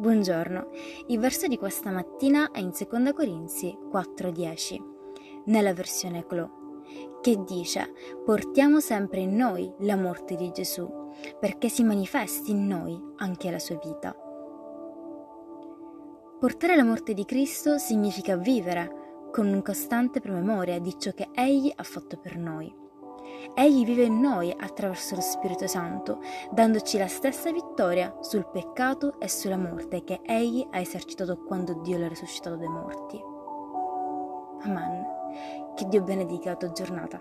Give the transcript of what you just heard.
Buongiorno, il verso di questa mattina è in 2 Corinzi 4:10, nella versione Clo, che dice: Portiamo sempre in noi la morte di Gesù, perché si manifesti in noi anche la sua vita. Portare la morte di Cristo significa vivere con un costante promemoria di ciò che Egli ha fatto per noi. Egli vive in noi attraverso lo Spirito Santo, dandoci la stessa vittoria sul peccato e sulla morte che Egli ha esercitato quando Dio l'ha risuscitato dai morti. Amen. Che Dio benedica la tua giornata.